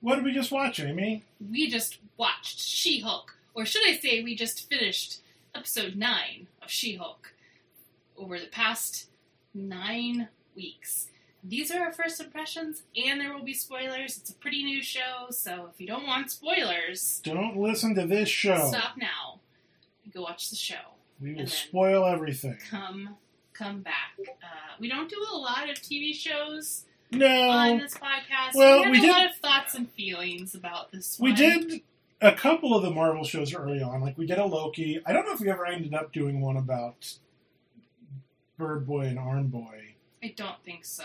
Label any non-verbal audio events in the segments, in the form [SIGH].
What did we just watch, Amy? We just watched She Hulk, or should I say, we just finished episode 9 of She Hulk over the past nine weeks. These are our first impressions, and there will be spoilers. It's a pretty new show, so if you don't want spoilers, Don't listen to this show. stop now. and Go watch the show. We will spoil everything. Come, come back. Uh, we don't do a lot of TV shows on No, this podcast. well, we have we a did- lot of thoughts and feelings about this we one. did a couple of the Marvel shows early on. Like we did a Loki. I don't know if we ever ended up doing one about Bird Boy and Arm Boy. I don't think so.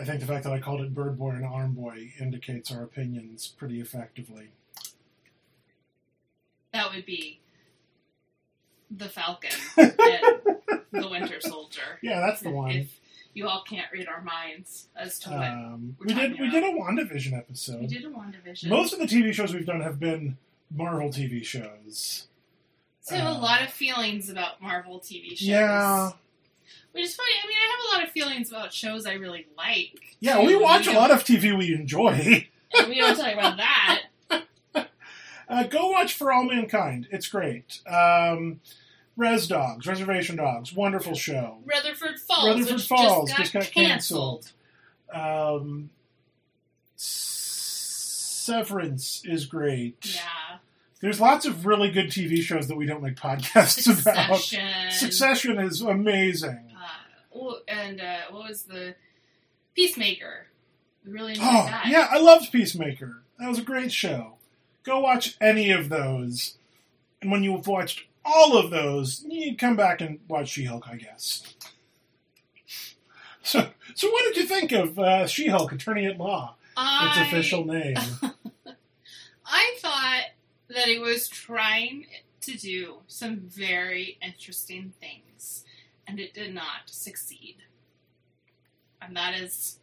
I think the fact that I called it Bird Boy and Arm Boy indicates our opinions pretty effectively. That would be the Falcon [LAUGHS] and the Winter Soldier. Yeah, that's the one. If you all can't read our minds as to what Um, we did talking we did a WandaVision episode. we did in WandaVision. Most of the TV shows we've done have been Marvel TV shows. so I have a lot of feelings about Marvel TV shows. Yeah, Which is funny. I mean, I have a lot of feelings about shows I really like. yeah, too. we watch a lot of TV we enjoy. and [LAUGHS] we don't talk about that. [LAUGHS] Uh, go watch For All Mankind. It's great. Um, Rez Dogs, Reservation Dogs, wonderful show. Rutherford Falls, Rutherford Falls just got, canceled. Um, Severance is great. Yeah, There's lots of really good TV shows that we don't make podcasts about. Succession. Succession is amazing. Uh, oh, and uh, what was the Peacemaker? We really enjoyed Oh, that. yeah, I loved Peacemaker. That was a great show. Go watch any of those. And when you've watched all of those, you come back and watch She Hulk, I guess. [LAUGHS] So, so what did you think of uh, She Hulk, Attorney at Law? Its official name. [LAUGHS] I thought that it was trying to do some very interesting things, and it did not succeed. And that is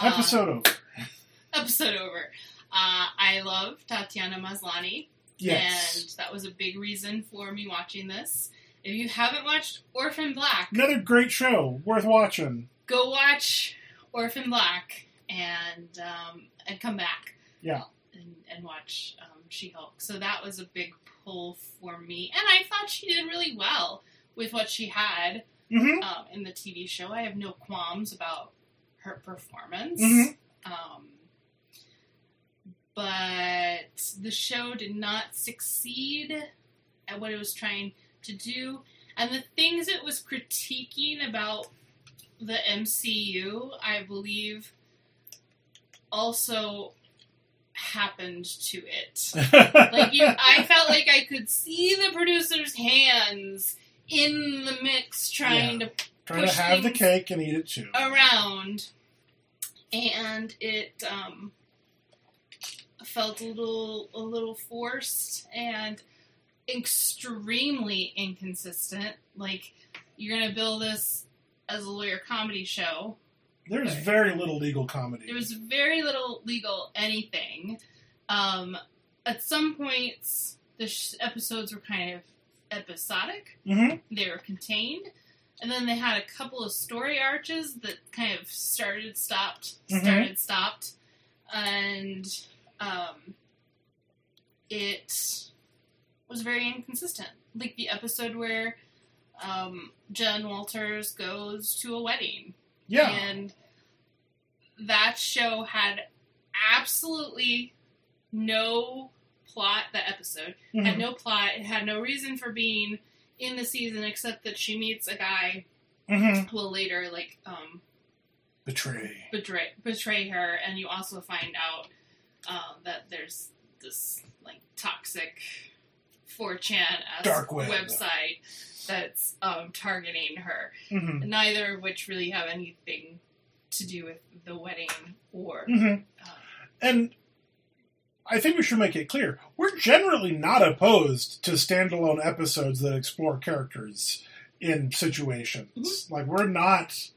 uh, Episode over. [LAUGHS] episode over. Uh, I love Tatiana Maslany, Yes. and that was a big reason for me watching this. If you haven't watched Orphan Black, Another great show, worth watching. go watch Orphan Black and um, and come back. Yeah. And, and watch um, She Hulk. So that was a big pull for me, and I thought she did really well with what she had hmm um, in the TV show. I have no qualms about her performance. Mhm. Um, but the show did not succeed at what it was trying to do. And the things it was critiquing about the MCU, I believe, also happened to it. [LAUGHS] Like you, I felt like I could see the producer's hands in the mix trying to Trying to have the cake and eat it too. around, and it um, felt a little a little forced and extremely inconsistent. Like you're gonna build this as a lawyer comedy show. There's very little legal comedy. There was very little legal anything. Um, at some points, the sh- episodes were kind of episodic. hmm they were contained. And then they had a couple of story arches that kind of started, stopped, Mhm. started, stopped. And um, it was very inconsistent. Like the episode where um, Jen Walters goes to a wedding. Yeah. And that show had absolutely no plot, that episode Mhm. had no plot. It had no reason for being in the season except that she meets a guy Mhm. who will later like um Betray. betray betray her, and you also find out um, that there's this like toxic 4chan Dark web. website that's um, targeting her. hmm Neither of which really have anything to do with the wedding or hmm uh, And I think we should make it clear we're generally not opposed to standalone episodes that explore characters in situations. Like we're not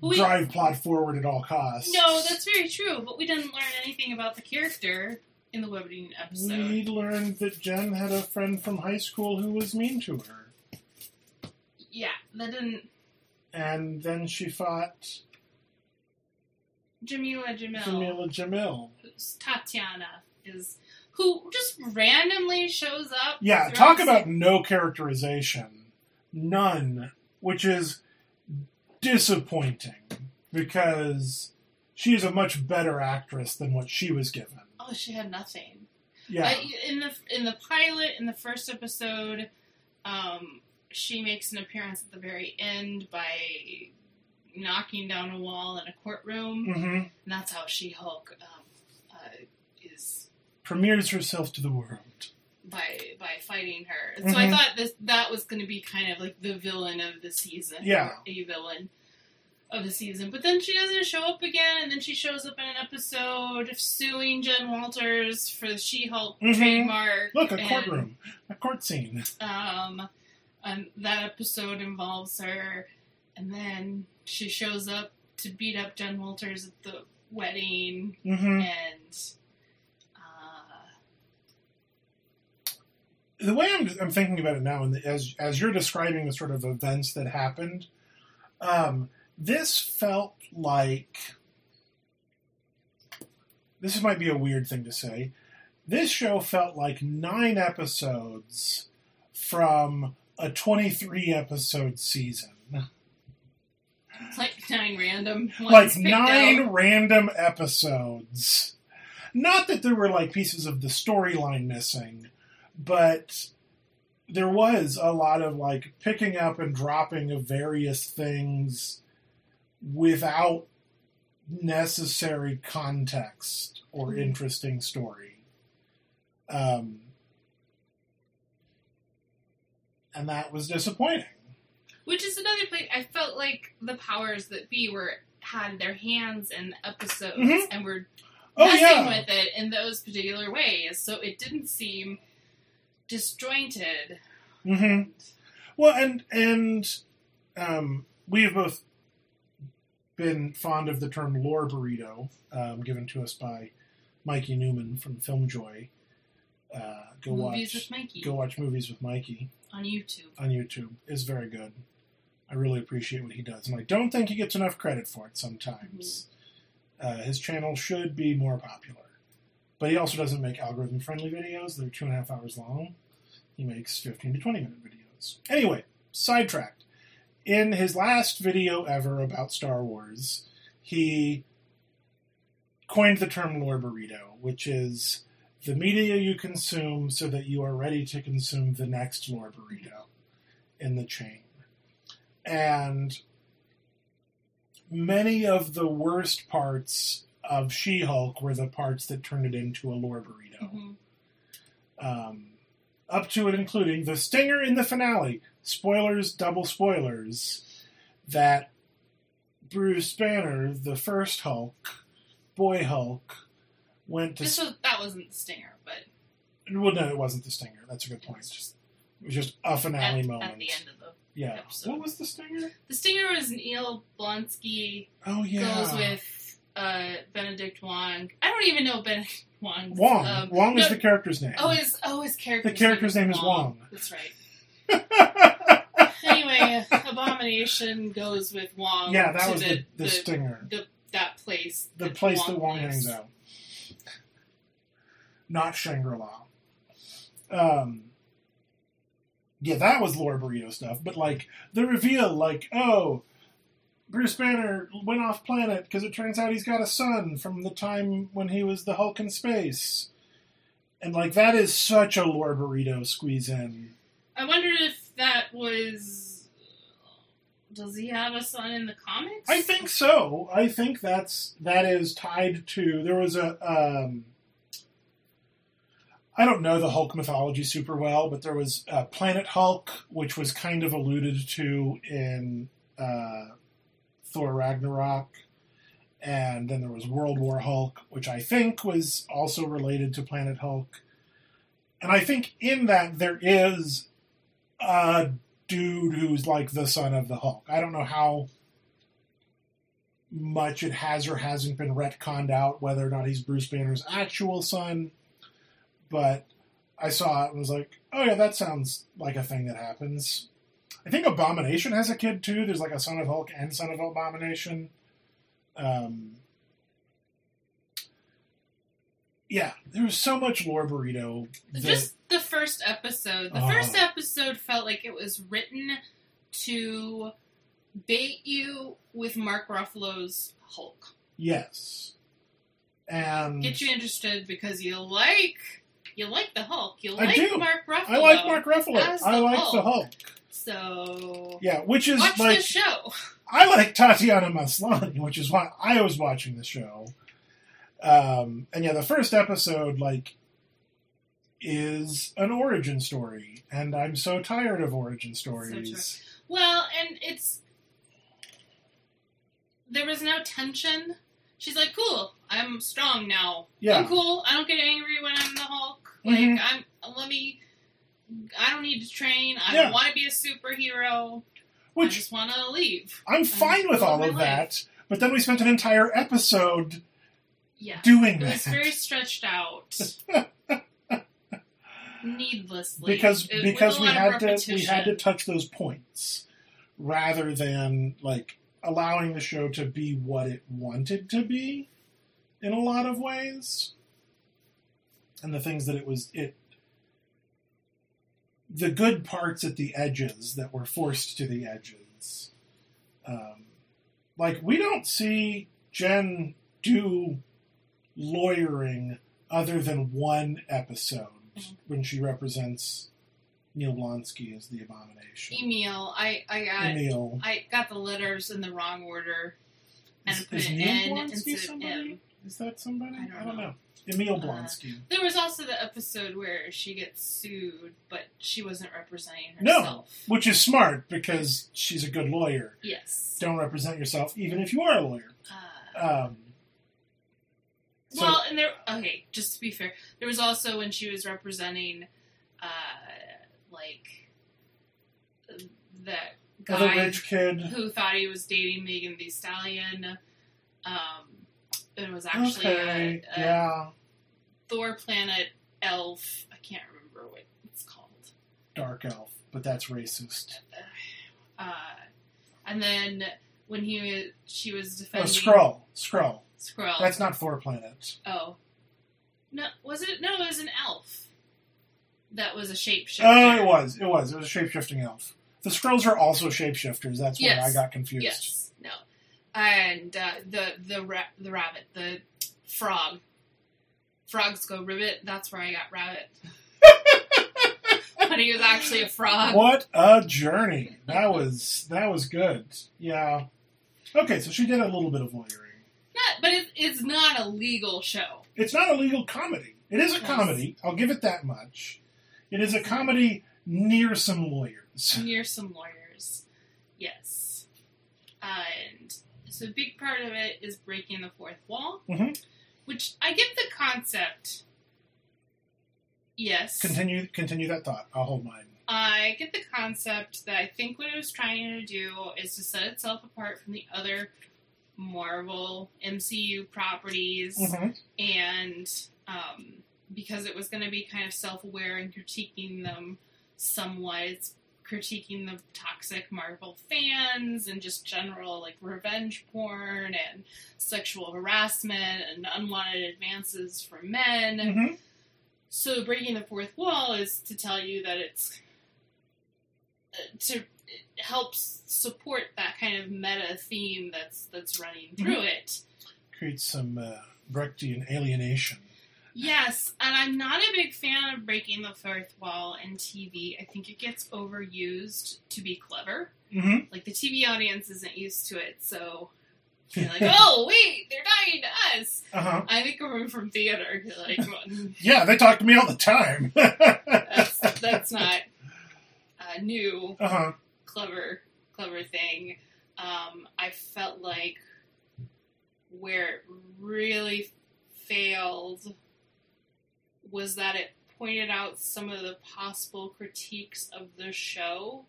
We- drive plot forward at all costs. No, that's very true, but we didn't learn anything about the character in the wedding episode. We learned that Jen had a friend from high school who was mean to her, Yeah, that didn't. and then she fought Jameela Jamil, Jameela Jamil. Tatiana is who just randomly shows up. Yeah, talk about no characterization. None, which is disappointing because she is a much better actress than what she was given. Oh, she had nothing. Yeah. I, in the in the pilot, in the first episode, um, she makes an appearance at the very end by knocking down a wall in a courtroom, hmm and that's how She Hulk um, uh, is Premieres herself to the world. By by fighting her. And So I Mhm. thought this that was going to be kind of like the villain of the season. Yeah. a villain of the season. But then she doesn't show up again, and then she shows up in an episode suing Jen Walters for the She-Hulk Mhm. trademark. Look, a and, courtroom, a court scene. Um, and that episode involves her, and then she shows up to beat up Jen Walters at the wedding, hmm and uh, The way I'm, I'm thinking about it now, and as as you're describing the sort of events that happened, um, this felt like this might be a weird thing to say. This show felt like nine episodes from a 23 episode season. it's like nine random like nine out. random episodes. Not that there were like pieces of the storyline missing, but there was a lot of like picking up and dropping of various things without necessary context or Mhm. interesting story. Um, and that was disappointing. Which is another place I felt like the powers that be were had their hands in episodes Mhm. and were Oh messing yeah, with it in those particular ways, so it didn't seem disjointed. hmm Well, and and um, we have both been fond of the term lore burrito, um, given to us by Mikey Neumann from FilmJoy. Uh, go Movies watch with Mikey go watch movies with Mikey on YouTube. on YouTube is very good. I really appreciate what he does, and I don't think he gets enough credit for it sometimes. Uh, his channel should be more popular, but he also doesn't make algorithm friendly videos. They're two and a half hours long. He makes fifteen to twenty minute videos. Anyway, sidetracked. In his last video ever about Star Wars, he coined the term lore burrito, which is the media you consume so that you are ready to consume the next lore burrito in the chain. And many of the worst parts of She Hulk were the parts that turned it into a lore burrito. Mhm. Um, up to and including the stinger in the finale. Spoilers, double spoilers. That Bruce Banner, the first Hulk, Boy Hulk, went to. This was that wasn't the stinger, but Well, no, it wasn't the stinger. That's a good it point. was just It was just a finale at, moment. at the end of the yeah. episode. What was the stinger? the stinger was Neil Blonsky Oh yeah. goes with uh, Benedict Wong. I don't even know Benedict Wong. Wong. Um, Wong is the character's name. Oh, his oh his character. the character's name is Wong. That's right. [LAUGHS] Anyway, Abomination goes with Wong. yeah, that to was the, the, the, stinger. the that place. The place that Wong lives. hangs out. Not Shangri La. Um, yeah, that was lore burrito stuff. But like the reveal, like oh, Bruce Banner went off planet because it turns out he's got a son from the time when he was the Hulk in space, and like that is such a lore burrito squeeze in. I wondered if that was. Does he have a son in the comics? I think so. I think that's that is tied to. There was a. Um, I don't know the Hulk mythology super well, but there was uh, Planet Hulk, which was kind of alluded to in uh, Thor Ragnarok, and then there was World War Hulk, which I think was also related to Planet Hulk. And I think in that there is a dude who's like the son of the Hulk. I don't know how much it has or hasn't been retconned out whether or not he's Bruce Banner's actual son, but I saw it and was like, oh yeah, that sounds like a thing that happens. I think Abomination has a kid too. There's like a son of Hulk and son of Abomination. Um, yeah, there was so much lore burrito. That, Just the first episode. The Oh. first episode felt like it was written to bait you with Mark Ruffalo's Hulk. yes, and Get you interested because you like you like the Hulk. You I like do. Mark Ruffalo. I like Mark Ruffalo. I like Hulk. the Hulk. So Yeah, which is watch like this show. I like Tatiana Maslany, which is why I was watching the show. Um, and yeah, the first episode like is an origin story, and I'm so tired of origin stories. Well, and it's there was no tension. She's like, "Cool, I'm strong now. yeah, I'm cool. I don't get angry when I'm the Hulk. Mhm. Like I'm. Let me. I don't need to train. I Yeah. don't want to be a superhero. I just want to leave. I'm fine with all of life. that. But then we spent an entire episode Yeah, doing it was that very stretched out, needlessly. because It- because we had to we had to touch those points rather than like allowing the show to be what it wanted to be in a lot of ways and the things that it was it the good parts at the edges that were forced to the edges um, like we don't see jen do lawyering other than one episode Mhm. when she represents Neil Blonsky as the abomination. Emil, I I got Emil. I got the letters in the wrong order and Is, put is Neil Blonsky somebody? Is that somebody? I don't know. know. Emil Uh, Blonsky. There was also the episode where she gets sued, but she wasn't representing herself. No. Which is smart because she's a good lawyer. Yes. Don't represent yourself even if you are a lawyer. Uh, Um, so- well, and there. Okay, just to be fair, there was also when she was representing, uh, like that guy rich kid. who thought he was dating Megan Thee Stallion. Um, it was actually Okay, a, a yeah. Thor planet elf. I can't remember what it's called. Dark elf, but that's racist. Uh, and then when he was, she was Oh, defending Skrull. Skrull. Skrull. That's not Thor Planet. oh, no, was it? No, it was an elf. That was a shapeshifter. Oh, it was. It was. It was a shape shifting elf. The Skrulls are also shapeshifters. That's where Yes. I got confused. Yes, and uh, the the ra- the rabbit, the frog. Frogs go ribbit. That's where I got rabbit. but he was actually a frog. What a journey! That was that was good. Yeah. Okay, so she did a little bit of lawyering. Not, but it, it's not a legal show. It's not a legal comedy. It is a Yes. comedy. I'll give it that much. It is a comedy near some lawyers. near some lawyers. Yes. And so a big part of it is breaking the fourth wall, Mhm. which I get the concept. Yes. Continue continue that thought. I'll hold mine. I get the concept that I think what it was trying to do is to set itself apart from the other Marvel MCU properties Mhm. and um, because it was going to be kind of self-aware and critiquing them somewhat it's critiquing the toxic marvel fans and just general like revenge porn and sexual harassment and unwanted advances from men Mhm. so breaking the fourth wall is to tell you that it's uh, to it helps support that kind of meta theme that's that's running through it Creates some uh, Brechtian alienation. Yes, and I'm not a big fan of breaking the fourth wall in TV. I think it gets overused to be clever. Mm-hmm. Like the TV audience isn't used to it, so you're like, "Oh, [LAUGHS] wait, they're dying to us." Uh huh. I think them from theater. You're like, well, [LAUGHS] Yeah, they talk to me all the time. [LAUGHS] "That's that's not a new uh huh. clever clever thing." Um, I felt like where it really failed was that it pointed out some of the possible critiques of the show.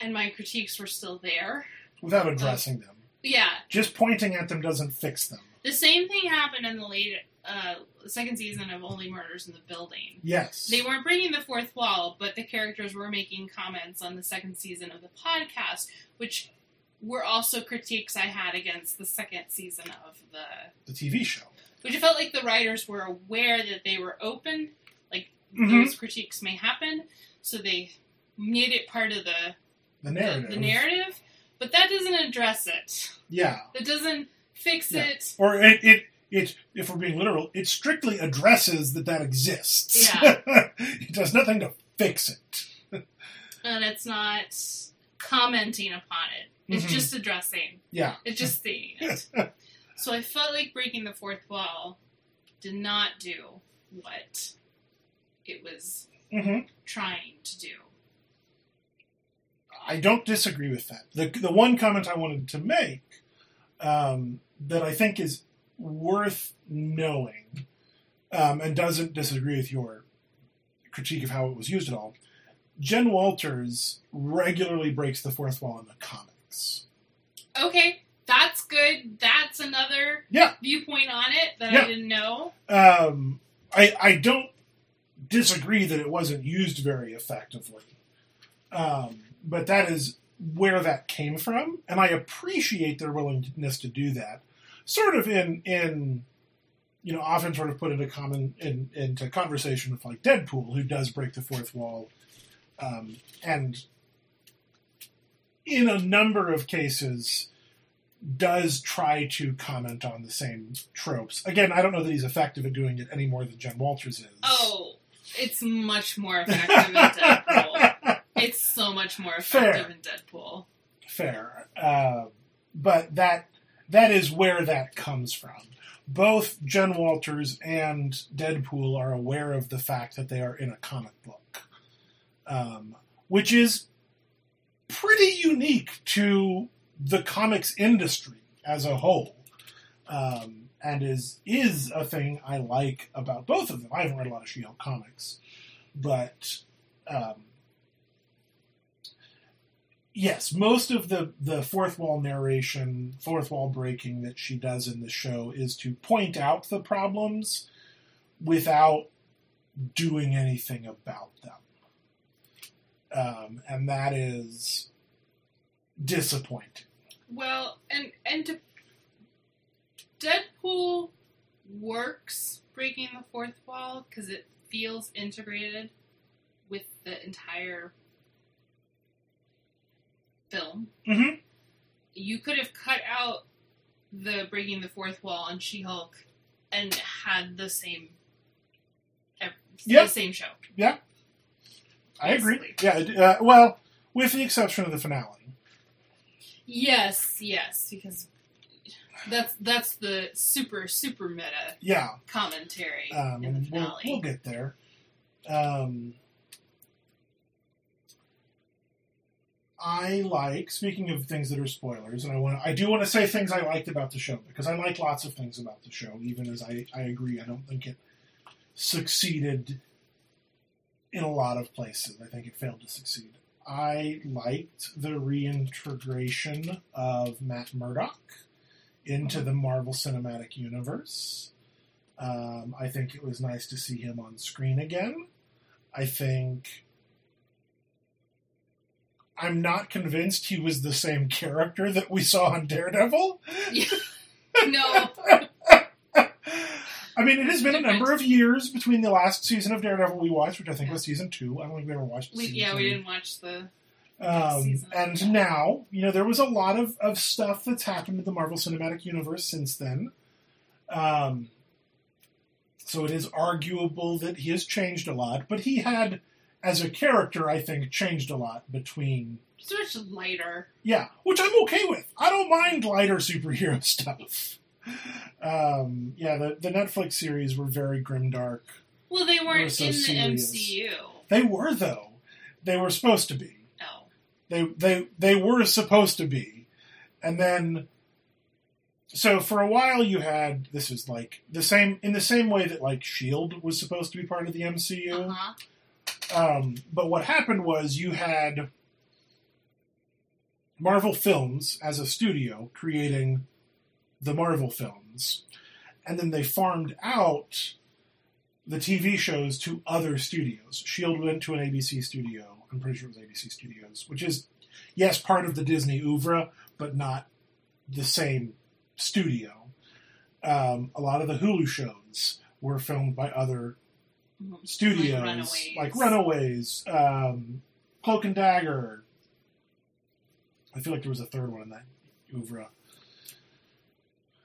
And my critiques were still there. Without addressing them, Yeah, just pointing at them doesn't fix them. the same thing happened in the late uh, second season of Only Murders in the Building. Yes. They weren't breaking the fourth wall, but the characters were making comments on the second season of the podcast, which were also critiques I had against the second season of the the TV show. Which I felt like the writers were aware that they were open, like Mhm. those critiques may happen, so they made it part of the The the, narrative. the narrative. But that doesn't address it. Yeah. That doesn't fix Yeah. it. Or it, it, it, if we're being literal, it strictly addresses that that exists. Yeah. [LAUGHS] it does nothing to fix it. [LAUGHS] and it's not commenting upon it. It's Mhm. just addressing. Yeah. It's just stating it. [LAUGHS] so I felt like breaking the fourth wall did not do what it was hmm trying to do. I don't disagree with that. The, the one comment I wanted to make um, that I think is worth knowing um, and doesn't disagree with your critique of how it was used at all. Jen Walters regularly breaks the fourth wall in the comics. Okay, that's good. That's another Yeah. viewpoint on it that Yeah. I didn't know. Um, I, I don't disagree that it wasn't used very effectively, um, but that is where that came from, and I appreciate their willingness to do that. Sort of in in you know often sort of put into common in, into conversation with like Deadpool, who does break the fourth wall, um, and in a number of cases does try to comment on the same tropes. Again, I don't know that he's effective at doing it any more than Jen Walters is. Oh, it's much more effective in Deadpool. [LAUGHS] It's so much more effective Fair. in Deadpool. fair, uh, but that that is where that comes from. Both Jen Walters and Deadpool are aware of the fact that they are in a comic book, um, which is pretty unique to the comics industry as a whole, um, and is is a thing I like about both of them. I haven't read a lot of She-Hulk comics, but um, yes, most of the the fourth wall narration, fourth wall breaking that she does in the show is to point out the problems without doing anything about them, um, and that is disappointing. Well, and and to, Deadpool works breaking the fourth wall because it feels integrated with the entire film. Mhm. You could have cut out the breaking the fourth wall on She-Hulk and had the same, Yep. the same show. Yeah, I agree. Yeah. Uh, well, with the exception of the finale. Yes, yes, because that's that's the super super meta Yeah. commentary Um, in the and we'll, we'll get there. Um, I like speaking of things that are spoilers, and I want I do want to say things I liked about the show because I like lots of things about the show, even as I, I agree I don't think it succeeded in a lot of places. I think it failed to succeed. I liked the reintegration of Matt Murdock into the Marvel Cinematic Universe. Um, I think it was nice to see him on screen again. I think I'm not convinced he was the same character that we saw on Daredevil. [LAUGHS] [LAUGHS] no, I mean, it has been a number of years between the last season of Daredevil we watched, which I think was season two. I don't think we ever watched. we, season yeah, we didn't watch the. Um, and now, you know, there was a lot of, of stuff that's happened in the Marvel Cinematic Universe since then. Um, so it is arguable that he has changed a lot, but he had, as a character, I think, changed a lot between. So much lighter. Yeah, which I'm okay with. I don't mind lighter superhero [LAUGHS] stuff. [LAUGHS] Um, yeah, the, the Netflix series were very grimdark. Well, they weren't so in the. MCU. They were, though. They were supposed to be. Oh, They they they were supposed to be, and then so for a while you had this is like the same in the same way that like Shield was supposed to be part of the MCU. uh-huh. Um, but what happened was you had Marvel Films as a studio creating the Marvel films, and then they farmed out the TV shows to other studios. Shield went to an ABC studio. I'm pretty sure it was ABC Studios, which is yes part of the Disney oeuvre, but not the same studio. um, a lot of the Hulu shows were filmed by other studios, Runaways. like Runaways, um, Cloak and Dagger. I feel like there was a third one in that oeuvre.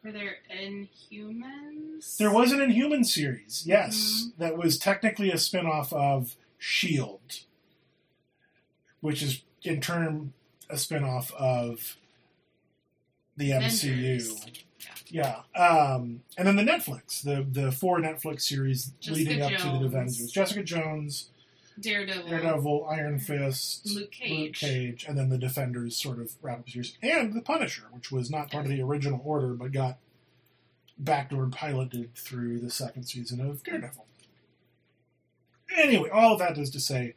Were there Inhumans? There was an Inhuman series, yes, Mm-hmm. that was technically a spin-off of Shield, which is in turn a spin-off of the MCU. Avengers. Yeah, um, and then the Netflix, the the four Netflix series Jessica leading up to the Avengers: Jessica Jones, Daredevil. Daredevil, Iron Fist, Luke Cage. Luke Cage, and then the Defenders sort of wrap up series, and the Punisher, which was not part of the original order but got backdoor piloted through the second season of Daredevil. Anyway, all of that is to say,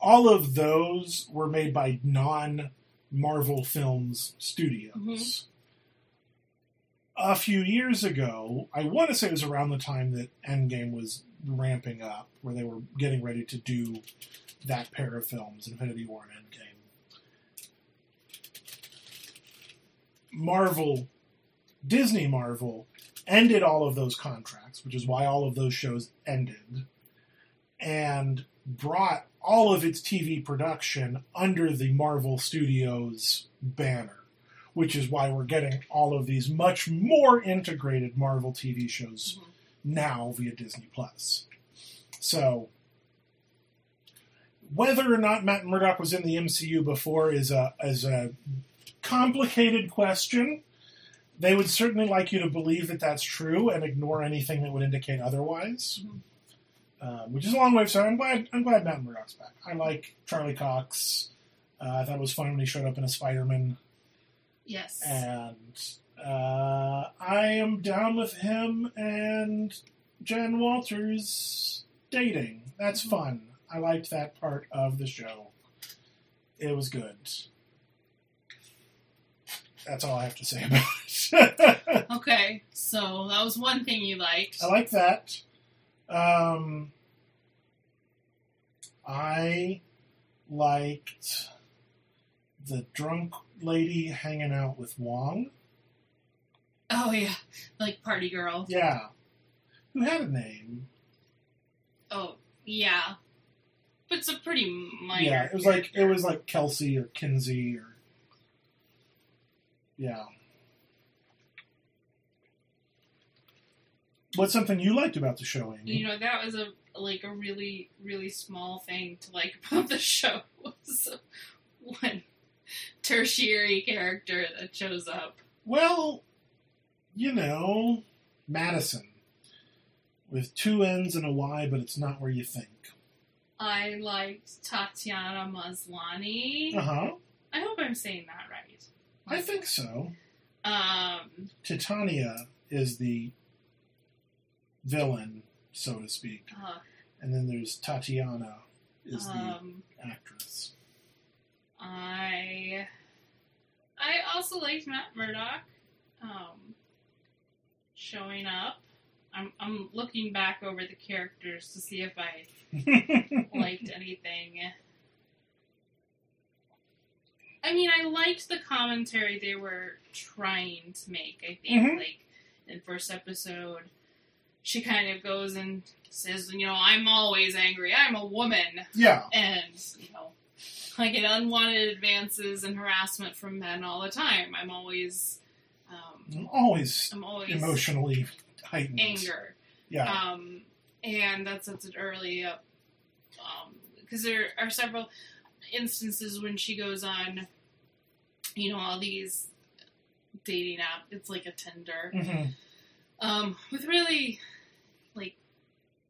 all of those were made by non Marvel Films studios. Mhm. A few years ago, I want to say it was around the time that Endgame was ramping up, where they were getting ready to do that pair of films, Infinity War and Endgame. Marvel, Disney Marvel, ended all of those contracts, which is why all of those shows ended, and brought all of its TV production under the Marvel Studios banner, which is why we're getting all of these much more integrated Marvel TV shows. Now via Disney Plus. So, whether or not Matt Murdock was in the MCU before is a is a complicated question. They would certainly like you to believe that that's true and ignore anything that would indicate otherwise. Mhm. Um, which is a long way of saying I'm glad I'm glad Matt Murdock's back. I like Charlie Cox. Uh, I thought it was fun when he showed up in a Spider-Man Yes. and uh, I am down with him and Jen Walters dating. That's Mhm. fun. I liked that part of the show. It was good. That's all I have to say about it. [LAUGHS] okay, so that was one thing you liked. I like that. Um, I liked the drunk lady hanging out with Wong. Oh yeah, like Party Girl. Yeah. Who had a name. Oh yeah, but it's a pretty minor. yeah, it was like it was like Kelsey or Kinsey or Yeah. What's something you liked about the show, Amy? You know, that was a like a really really small thing to like about the [LAUGHS] show was one tertiary character that shows up. Well, you know, Madisynn. With two N's and a Y, but it's not where you think. I liked Tatiana Maslany. Uh huh. I hope I'm saying that right. I think so. Um, Titania is the villain, so to speak. uh, And then there's Tatiana is um, the actress. I I also liked Matt Murdock um, showing up. I'm I'm looking back over the characters to see if I [LAUGHS] liked anything. I mean, I liked the commentary they were trying to make. I think, Mhm. like in first episode, she kind of goes and says, "You know, I'm always angry. I'm a woman." yeah. and you know i get unwanted advances and harassment from men all the time i'm always I'm always i'm always emotionally heightened. anger Yeah. um, and that's at an early up because there are several instances when she goes on you know all these dating app it's like a tinder hmm um, with really like,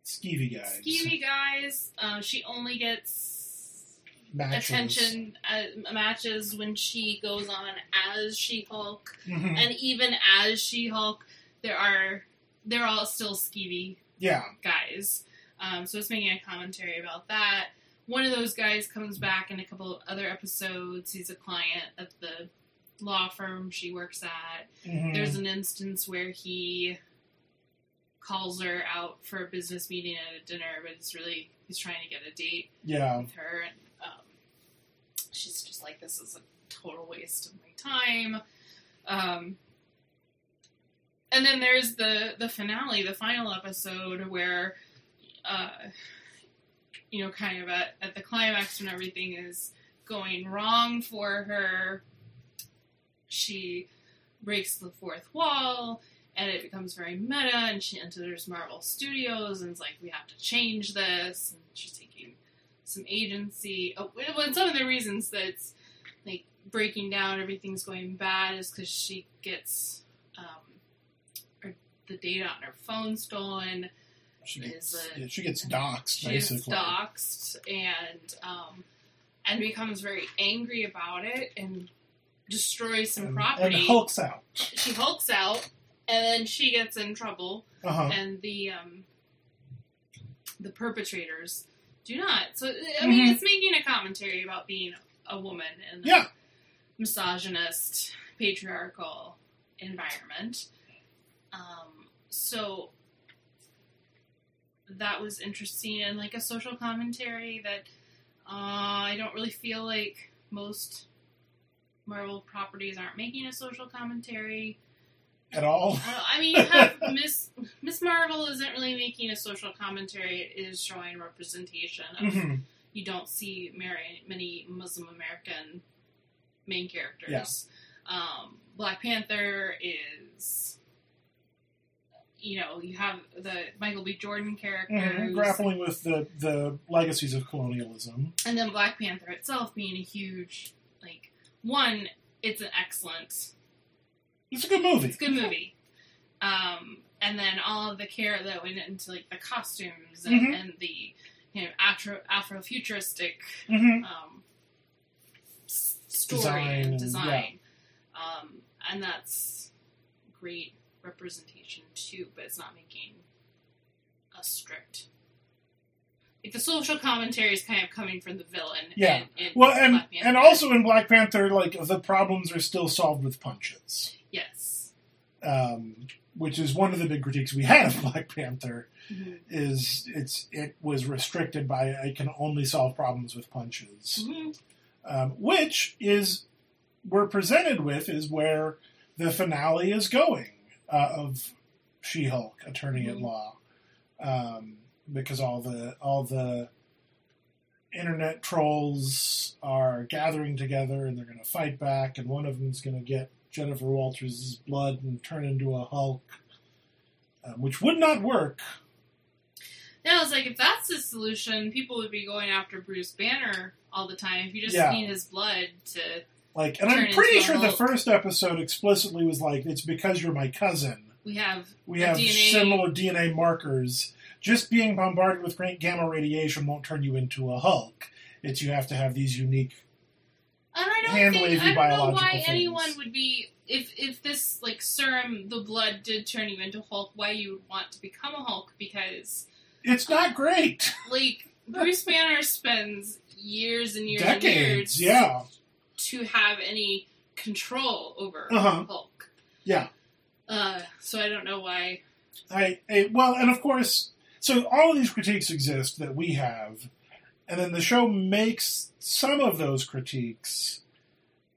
Skeevy guys. skeevy guys uh, she only gets Matches. attention uh, matches when she goes on as She Hulk, Mhm. and even as She Hulk, there are they're all still skeevy Yeah. guys. Um, so it's making a commentary about that. One of those guys comes back in a couple of other episodes. He's a client at the law firm she works at. Mhm. There's an instance where he calls her out for a business meeting at a dinner, but it's really he's trying to get a date yeah. with her, and she's just like, "This is a total waste of my time." Um, and then there's the the finale, the final episode where, uh, you know, kind of at, at the climax when everything is going wrong for her. She breaks the fourth wall, and it becomes very meta. And she enters Marvel Studios, and it's like we have to change this. And she's taking some agency. Oh, well, some of the reasons that it's like breaking down, everything's going bad, is because she gets um, her, the data on her phone stolen. She gets, it- yeah, she gets doxxed, She gets basically. doxxed and um, and becomes very angry about it and destroys some and, property. and hulks out. she hulks out, and then she gets in trouble, Uh-huh. and the um, the perpetrators do not. So I mean, Mhm. it's making a commentary about being a woman in a Yeah. misogynist, patriarchal environment. Um, so that was interesting and like a social commentary that uh, I don't really feel like most Marvel properties aren't making a social commentary. At all. Uh, I mean, you have [LAUGHS] Miss Miss Marvel isn't really making a social commentary; it is showing representation. Of, hmm You don't see many, many Muslim American main characters. Um, Black Panther is, you know, you have the Michael B. Jordan character, hmm Grappling with the, the legacies of colonialism. and then Black Panther itself being a huge, like, one, it's an excellent It's a good movie. It's a good movie. Um, and then all of the care that went into like the costumes and, Mhm. and the you know Afro Afrofuturistic hmm um, story Design and design, um, and that's great representation too. But it's not making a strict. Like the social commentary is kind of coming from the villain. Yeah. in- in Well, and and also in Black Panther, like the problems are still solved with punches. Um, which is one of the big critiques we had of [LAUGHS] Black Panther. Mhm. Is it's it was restricted by I can only solve problems with punches, Mhm. um, which is we're presented with is where the finale is going uh, of She-Hulk, Attorney at Mhm. Law, um, because all the all the internet trolls are gathering together and they're going to fight back, and one of them's going to get Jennifer Walters' blood and turn into a Hulk, um, which would not work. Now it's like if that's the solution, people would be going after Bruce Banner all the time. If you just Yeah. need his blood to Like, and I'm pretty sure the first episode explicitly was like, "It's because you're my cousin." we have We have DNA similar DNA markers. Just being bombarded with gamma radiation won't turn you into a Hulk. It's you have to have these unique. And I don't hand-wavy think I don't know why things. anyone would be if if this like serum, the blood did turn you into Hulk. Why you would want to become a Hulk? Because It's not great. like Bruce Banner spends years and years and Decades, years yeah. to have any control over Uh-huh. Hulk. Yeah. Uh, so I don't know why. I, I well, and of course, so all of these critiques exist that we have, and then the show makes some of those critiques,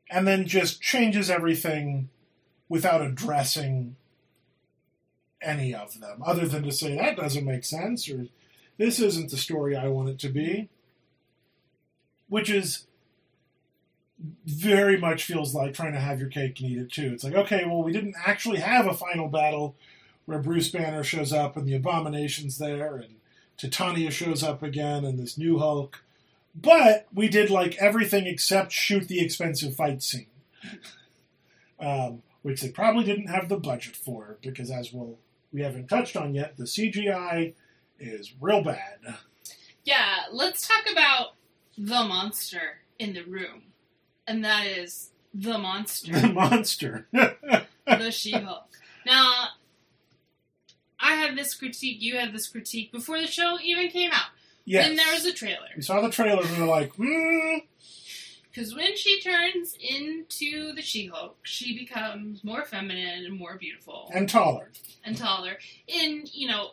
and then just changes everything without addressing any of them, other than to say that doesn't make sense or this isn't the story I want it to be, which is very much feels like trying to have your cake and eat it too. It's like, okay, well, we didn't actually have a final battle where Bruce Banner shows up and the Abomination's there and Titania shows up again and this new Hulk. But we did like everything except shoot the expensive fight scene, um, which they probably didn't have the budget for because, as we'll, we haven't touched on yet, the CGI is real bad. Yeah, let's talk about the monster in the room, and that is the monster. [LAUGHS] The monster. [LAUGHS] the She-Hulk. Now, I had this critique. You had this critique before the show even came out. yes. Then there was a trailer. we saw the trailer and we were like, hmm. Because when she turns into the She-Hulk, she becomes more feminine and more beautiful And taller. and taller in you know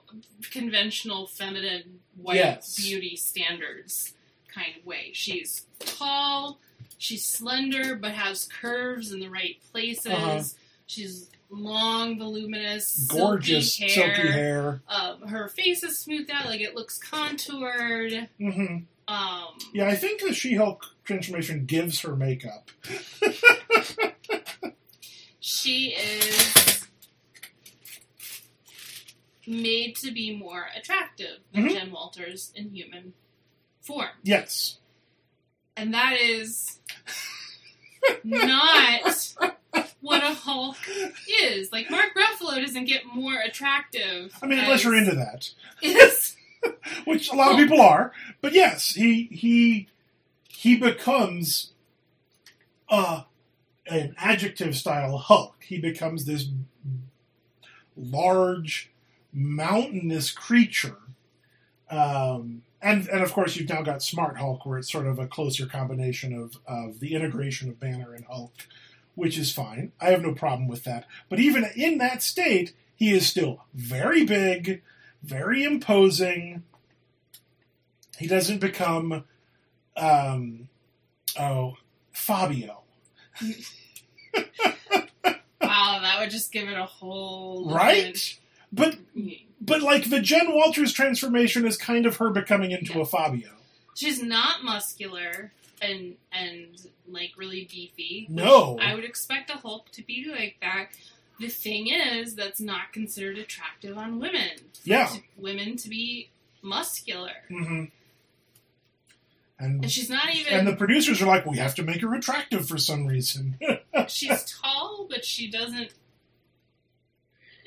conventional feminine white Yes. beauty standards kind of way. She's tall, she's slender, but has curves in the right places. Uh-huh. She's long, voluminous, Gorgeous, silky silky hair. hair. Um, her face is smoothed out, like it looks contoured. hmm Um, Yeah, I think the She-Hulk transformation gives her makeup. [LAUGHS] she is made to be more attractive than Mhm. Jen Walters in human form. Yes. And that is [LAUGHS] not what a Hulk is. Like Mark Ruffalo doesn't get more attractive. I mean, unless you're into that, Is [LAUGHS] which a lot of people are. But yes, he he he becomes uh, an adjective style Hulk. He becomes this large, mountainous creature. Um, and and of course, you've now got Smart Hulk, where it's sort of a closer combination of of the integration of Banner and Hulk, which is fine. I have no problem with that. But even in that state, he is still very big, very imposing. He doesn't become, um, oh, Fabio, [LAUGHS] wow, that would just give it a whole right? But different- but like the Jen Walters transformation is kind of her becoming into a Fabio. She's not muscular and and like really beefy. No. I would expect a Hulk to be like that. The thing is, that's not considered attractive on women. Yeah. To- women to be muscular, hmm And and she's not even. and the producers are like, we have to make her attractive for some reason. [LAUGHS] she's tall, but she doesn't.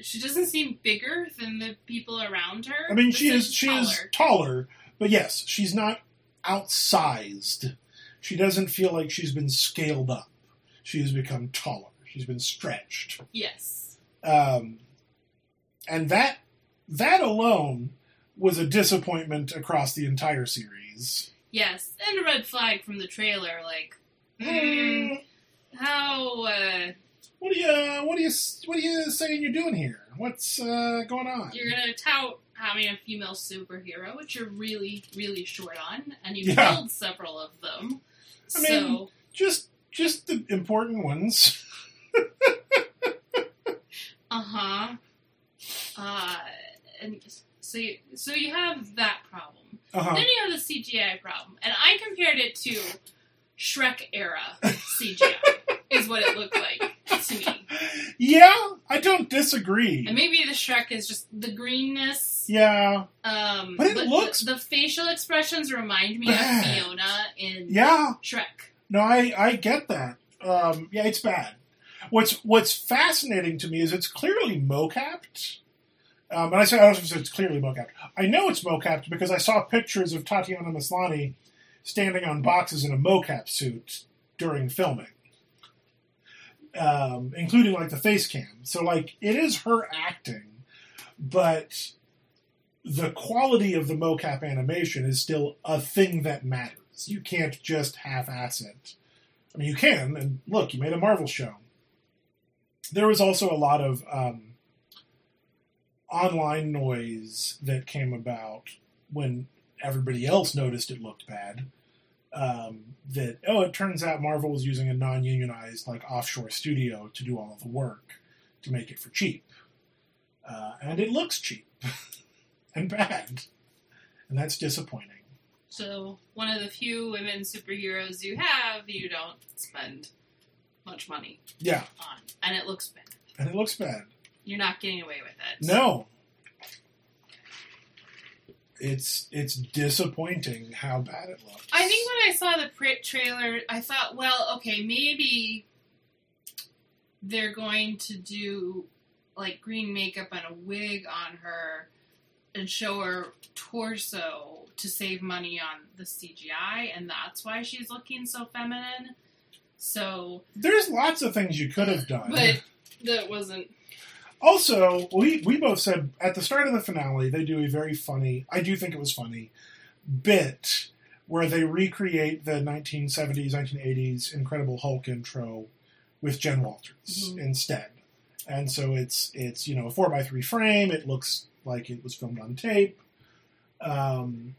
She doesn't seem bigger than the people around her. I mean, she is she is taller, but yes, she's not outsized. She doesn't feel like she's been scaled up. She has become taller. She's been stretched, Yes. um, and that that alone was a disappointment across the entire series. Yes, and a red flag from the trailer. Like, mm, Mm, how? Uh, what are you what are you what are you saying you're doing here? What's uh, going on? you're gonna tout having a female superhero, which you're really, really short on, and you Yeah. killed several of them. I mean- so Just just the important ones. [LAUGHS] Uh-huh. Uh And so you, so you have that problem. Uh-huh. Then you have the CGI problem, and I compared it to Shrek era CGI. is what it looked like to me. Yeah, I don't disagree. And maybe the Shrek is just the greenness. yeah, Um, But it looks- the, the facial expressions remind me Bad. of Fiona in yeah. Shrek. No, I I get that. Um, yeah, it's bad. What's What's fascinating to me is it's clearly mocapped. Um, and I say I don't know if it's clearly mocapped. I know it's mocapped because I saw pictures of Tatiana Maslany standing on boxes in a mocap suit during filming, um, including like the face cam. So like it is her acting, but the quality of the mocap animation is still a thing that matters. You can't just half-ass it. I mean, you can, and look, you made a Marvel show. There was also a lot of um, online noise that came about when everybody else noticed it looked bad. Um, that oh, it turns out Marvel was using a non-unionized like offshore studio to do all of the work to make it for cheap, uh, and it looks cheap [LAUGHS] and bad, and that's disappointing. So one of the few women superheroes you have, you don't spend much money Yeah, on, and it looks bad. and it looks bad. You're not getting away with it. No. It's it's disappointing how bad it looks. I think when I saw the pra- trailer, I thought, well, okay, maybe they're going to do like green makeup and a wig on her and show her torso to save money on the CGI, and that's why she's looking so feminine. So, there's lots of things you could have done. but [LAUGHS] that wasn't. Also, we we both said at the start of the finale they do a very funny. I do think it was funny bit where they recreate the 1970s 1980s Incredible Hulk intro with Jen Walters Mhm. instead. And so it's it's you know a four by three frame. It looks like it was filmed on tape, um,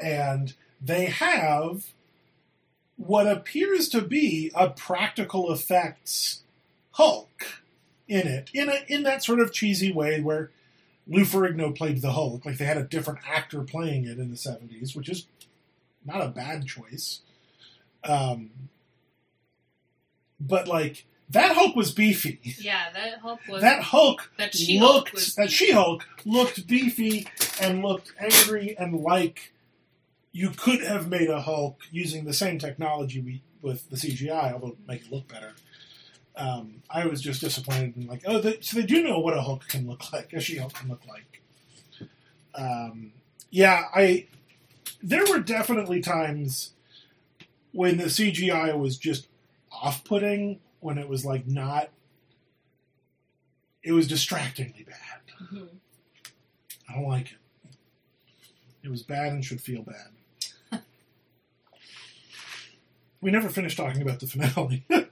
and they have what appears to be a practical effects Hulk in it in a in that sort of cheesy way where Lou Ferrigno played the Hulk, like they had a different actor playing it in the '70s, which is not a bad choice. Um, but like that Hulk was beefy. Yeah, that Hulk was That Hulk that She-Hulk looked that beefy. She-Hulk looked beefy and looked angry and like you could have made a Hulk using the same technology we, with the CGI, although make it look better. Um, I was just disappointed in like, oh, they, so they do know what a Hulk can look like, a She-Hulk can look like. Um, yeah, I. There were definitely times when the CGI was just off-putting, when it was like not. It was distractingly bad. Mhm. I don't like it. It was bad and should feel bad. [LAUGHS] we never finished talking about the finale. [LAUGHS] I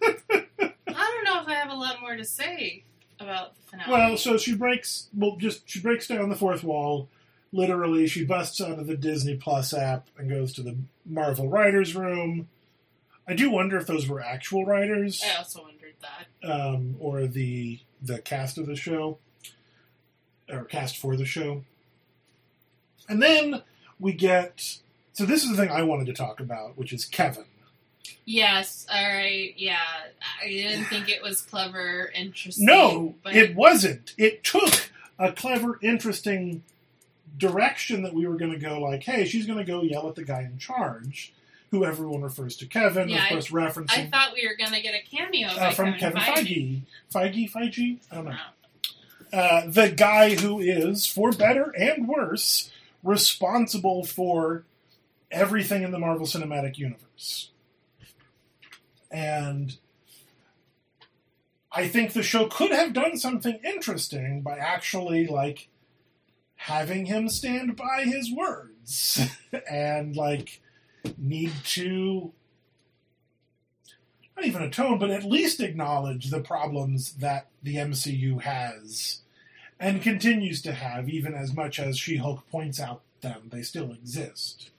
don't know if I have a lot more to say about the finale. well, so she breaks. Well, just she breaks down the fourth wall. Literally, she busts out of the Disney Plus app and goes to the Marvel writers' room. I do wonder if those were actual writers. I also wondered that. um, or the the cast of the show, or cast for the show. And then we get. So this is the thing I wanted to talk about, which is Kevin. Yes, all right, yeah. I didn't think it was clever, interesting. No, but it wasn't. It took a clever, interesting direction that we were going to go. Like, hey, she's going to go yell at the guy in charge, who everyone refers to Kevin, Yeah, of course, referencing I thought we were gonna get a cameo uh, from Kevin, Kevin Feige. Feige, Feige, I don't know. Wow. uh, the guy who is, for better and worse, responsible for everything in the Marvel Cinematic Universe. And I think the show could have done something interesting by actually, like, having him stand by his words [LAUGHS] and, like, need to not even atone, but at least acknowledge the problems that the MCU has and continues to have, even as much as She Hulk points out them, they still exist.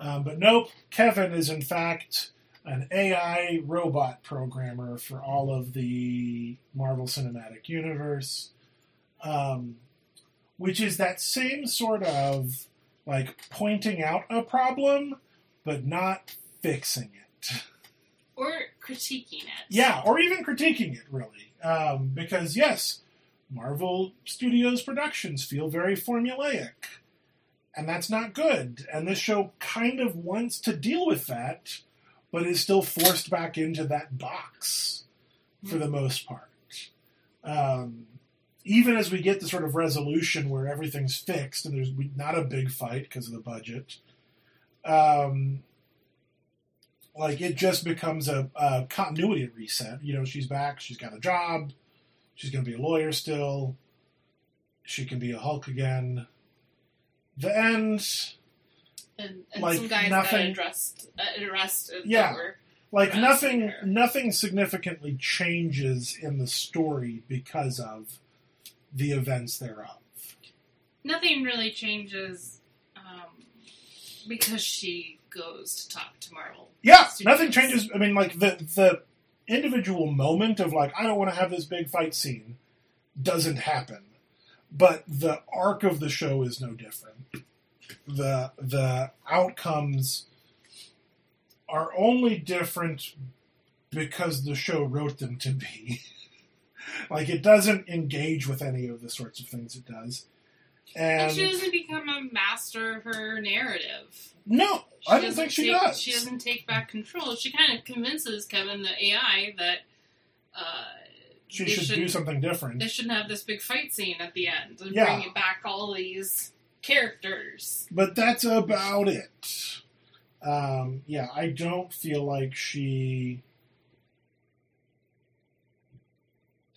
Um, but nope, Kevin is in fact an AI robot programmer for all of the Marvel Cinematic Universe, um, which is that same sort of like pointing out a problem but not fixing it. Or critiquing it. Yeah, or even critiquing it, really. Um, because, yes, Marvel Studios productions feel very formulaic. And that's not good. And this show kind of wants to deal with that, but is still forced back into that box for the most part. Um, even as we get the sort of resolution where everything's fixed and there's not a big fight because of the budget, um, like it just becomes a, a continuity reset. You know, she's back, she's got a job, she's going to be a lawyer still, she can be a Hulk again. The end, And, and Like, some guys nothing- got arrested, uh, arrested Yeah. like nothing, nothing significantly changes in the story because of the events thereof. nothing really changes um, because she goes to talk to Marvel. Yeah, Studios. nothing changes. I mean, like the the individual moment of like I don't want to have this big fight scene doesn't happen, but the arc of the show is no different. The The outcomes are only different because the show wrote them to be. [LAUGHS] like it doesn't engage with any of the sorts of things it does, And, and, she doesn't become a master of her narrative. no, She I don't think she take, does. She doesn't take back control. She kind of convinces Kevin, the AI, that uh, she should do something different. They shouldn't have this big fight scene at the end and Yeah. bring it back all these characters. but that's about it. Um, yeah, I don't feel like she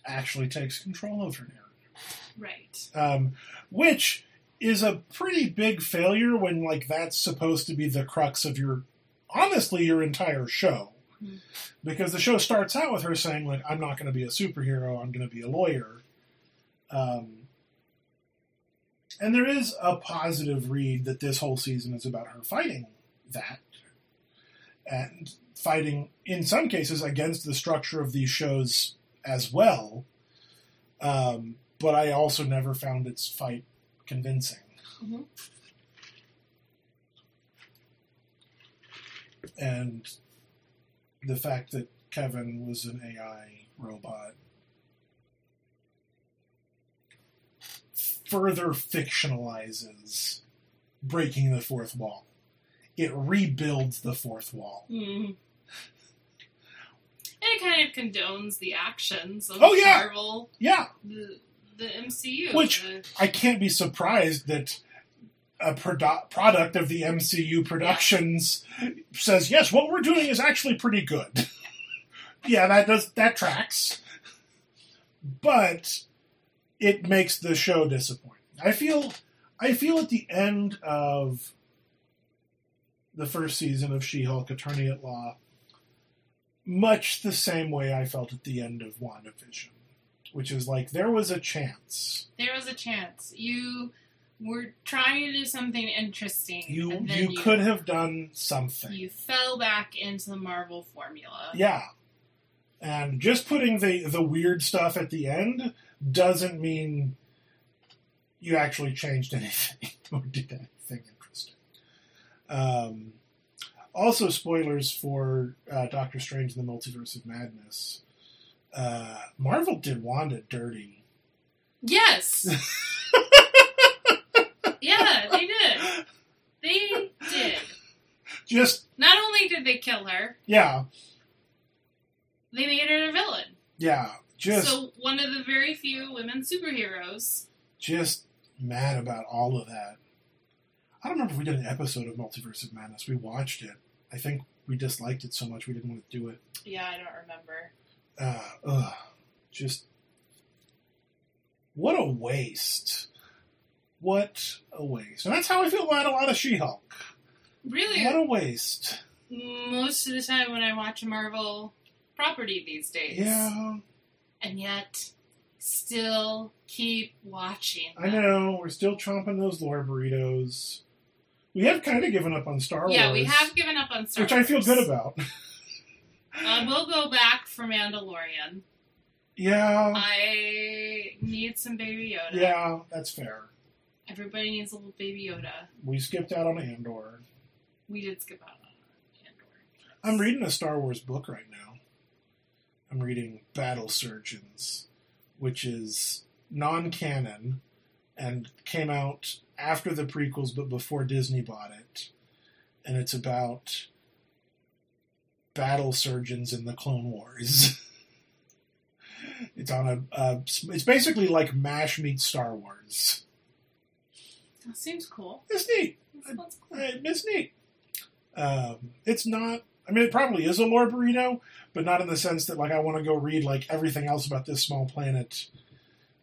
actually takes control of her narrative, Right. um, which is a pretty big failure when like that's supposed to be the crux of your, honestly, your entire show. Mhm. Because the show starts out with her saying like, "I'm not going to be a superhero. I'm going to be a lawyer." Um, and there is a positive read that this whole season is about her fighting that and fighting in some cases against the structure of these shows as well Um, but I also never found its fight convincing. Mhm. And the fact that Kevin was an AI robot further fictionalizes breaking the fourth wall. It rebuilds the fourth wall. Mhm. And it kind of condones the actions of Oh, yeah. Marvel, Yeah, the, the MCU. Which- the- I can't be surprised that a produ- product of the MCU productions says, yes, what we're doing is actually pretty good. [LAUGHS] yeah, that does that tracks. But it makes the show disappointing. I feel I feel at the end of the first season of She-Hulk Attorney at Law much the same way I felt at the end of WandaVision, which is like there was a chance. there was a chance. You were trying to do something interesting. You and then you, you could have done something. You fell back into the Marvel formula. Yeah. And just putting the the weird stuff at the end doesn't mean you actually changed [LAUGHS] anything or did anything interesting. Um, also, spoilers for uh, Doctor Strange and the Multiverse of Madness. Uh, Marvel did Wanda dirty. Yes. [LAUGHS] yeah, they did. They did. Just Not only did they kill her, yeah, they made her a villain. yeah, just so one of the very few women superheroes. just mad about all of that. I don't remember if we did an episode of Multiverse of Madness. We watched it. I think we disliked it so much we didn't want to do it. Yeah, I don't remember. Uh, ugh, just what a waste! What a waste! And that's how I feel about a lot of She-Hulk. Really, What a waste! most of the time when I watch a Marvel property these days. Yeah, And yet, still keep watching. I know. We're still chomping those lore burritos. We have kind of given up on Star Yeah, Wars, Yeah, we have given up on Star Wars. which I feel good about. [LAUGHS] Uh, we'll go back for Mandalorian. yeah, I need some Baby Yoda. yeah, that's fair. Everybody needs a little Baby Yoda. We skipped out on Andor. We did skip out on Andor. I'm reading a Star Wars book right now. I'm reading Battle Surgeons, which is non canon and came out after the prequels but before Disney bought it. And it's about battle surgeons in the Clone Wars. [LAUGHS] it's on a. Uh, it's basically like MASH meets Star Wars. That seems cool. It's neat. That sounds cool. It's neat. Um, it's not. I mean, it probably is a lore burrito, but not in the sense that like I want to go read like everything else about this small planet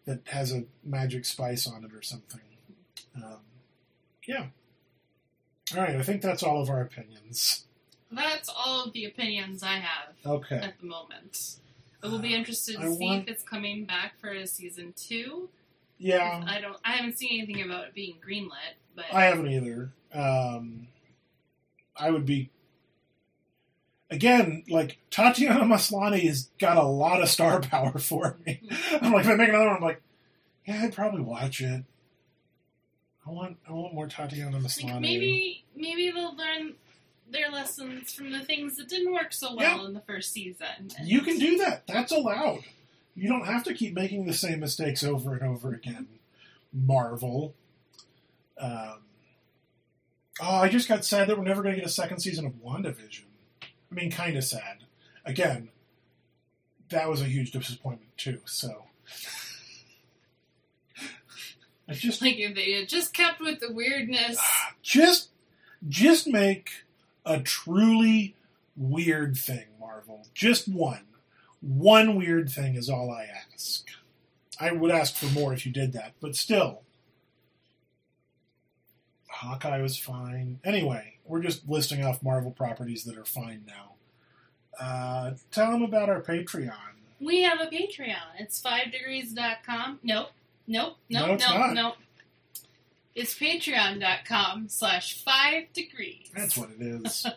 that has a magic spice on it or something. Um, yeah. All right. I think that's all of our opinions. That's all of the opinions I have Okay. at the moment. I will be interested to I see want- if it's coming back for a season two. Yeah. I don't. I haven't seen anything about it being greenlit, but I haven't either. Um, I would be. Again, like Tatiana Maslany has got a lot of star [LAUGHS] power for me. I'm like, if I make another one, I'm like, yeah, I'd probably watch it. I want, I want more Tatiana Maslany. like maybe maybe they'll learn their lessons from the things that didn't work so well in the first season. You can do that. That's allowed. You don't have to keep making the same mistakes over and over again. Marvel. Um, oh, I just got sad that we're never going to get a second season of WandaVision. I mean, kind of sad. Again, that was a huge disappointment too. So, [LAUGHS] I just Like if they just kept with the weirdness. [SIGHS] just just make a truly weird thing, Marvel. Just one. One weird thing is all I ask. I would ask for more if you did that, but still. Hawkeye was fine. Anyway, we're just listing off Marvel properties that are fine now. Uh, tell them about our Patreon. We have a Patreon. It's fivedegrees.com. Nope. Nope. No, Nope. it's nope. not. Nope. It's patreon.com slash five degrees. That's what it is. [LAUGHS]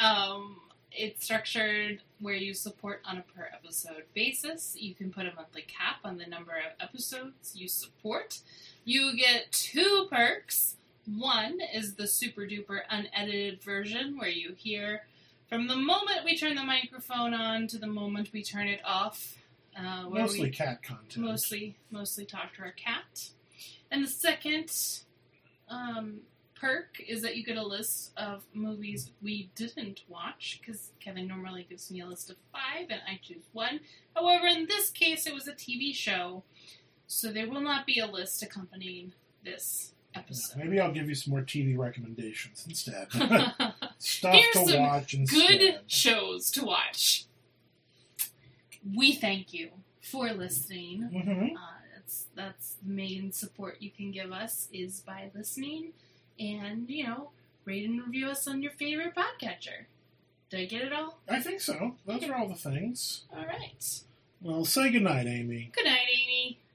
Um, it's structured where you support on a per episode basis. You can put a monthly cap on the number of episodes you support. You get two perks. One is the super duper unedited version where you hear from the moment we turn the microphone on to the moment we turn it off. Uh, Mostly we cat content. mostly mostly talk to our cat. And the second um, perk is that you get a list of movies we didn't watch because Kevin normally gives me a list of five and I choose one. However, in this case, it was a TV show, so there will not be a list accompanying this episode. maybe I'll give you some more TV recommendations instead. [LAUGHS] [LAUGHS] Stuff Here's to some watch instead. Good shows to watch. We thank you for listening. hmm Uh, that's that's the main support you can give us is by listening and you know rate and review us on your favorite podcatcher. Did I get it all? I think so. Those are all the things. All right. Well, say goodnight, Amy. Good night, Amy.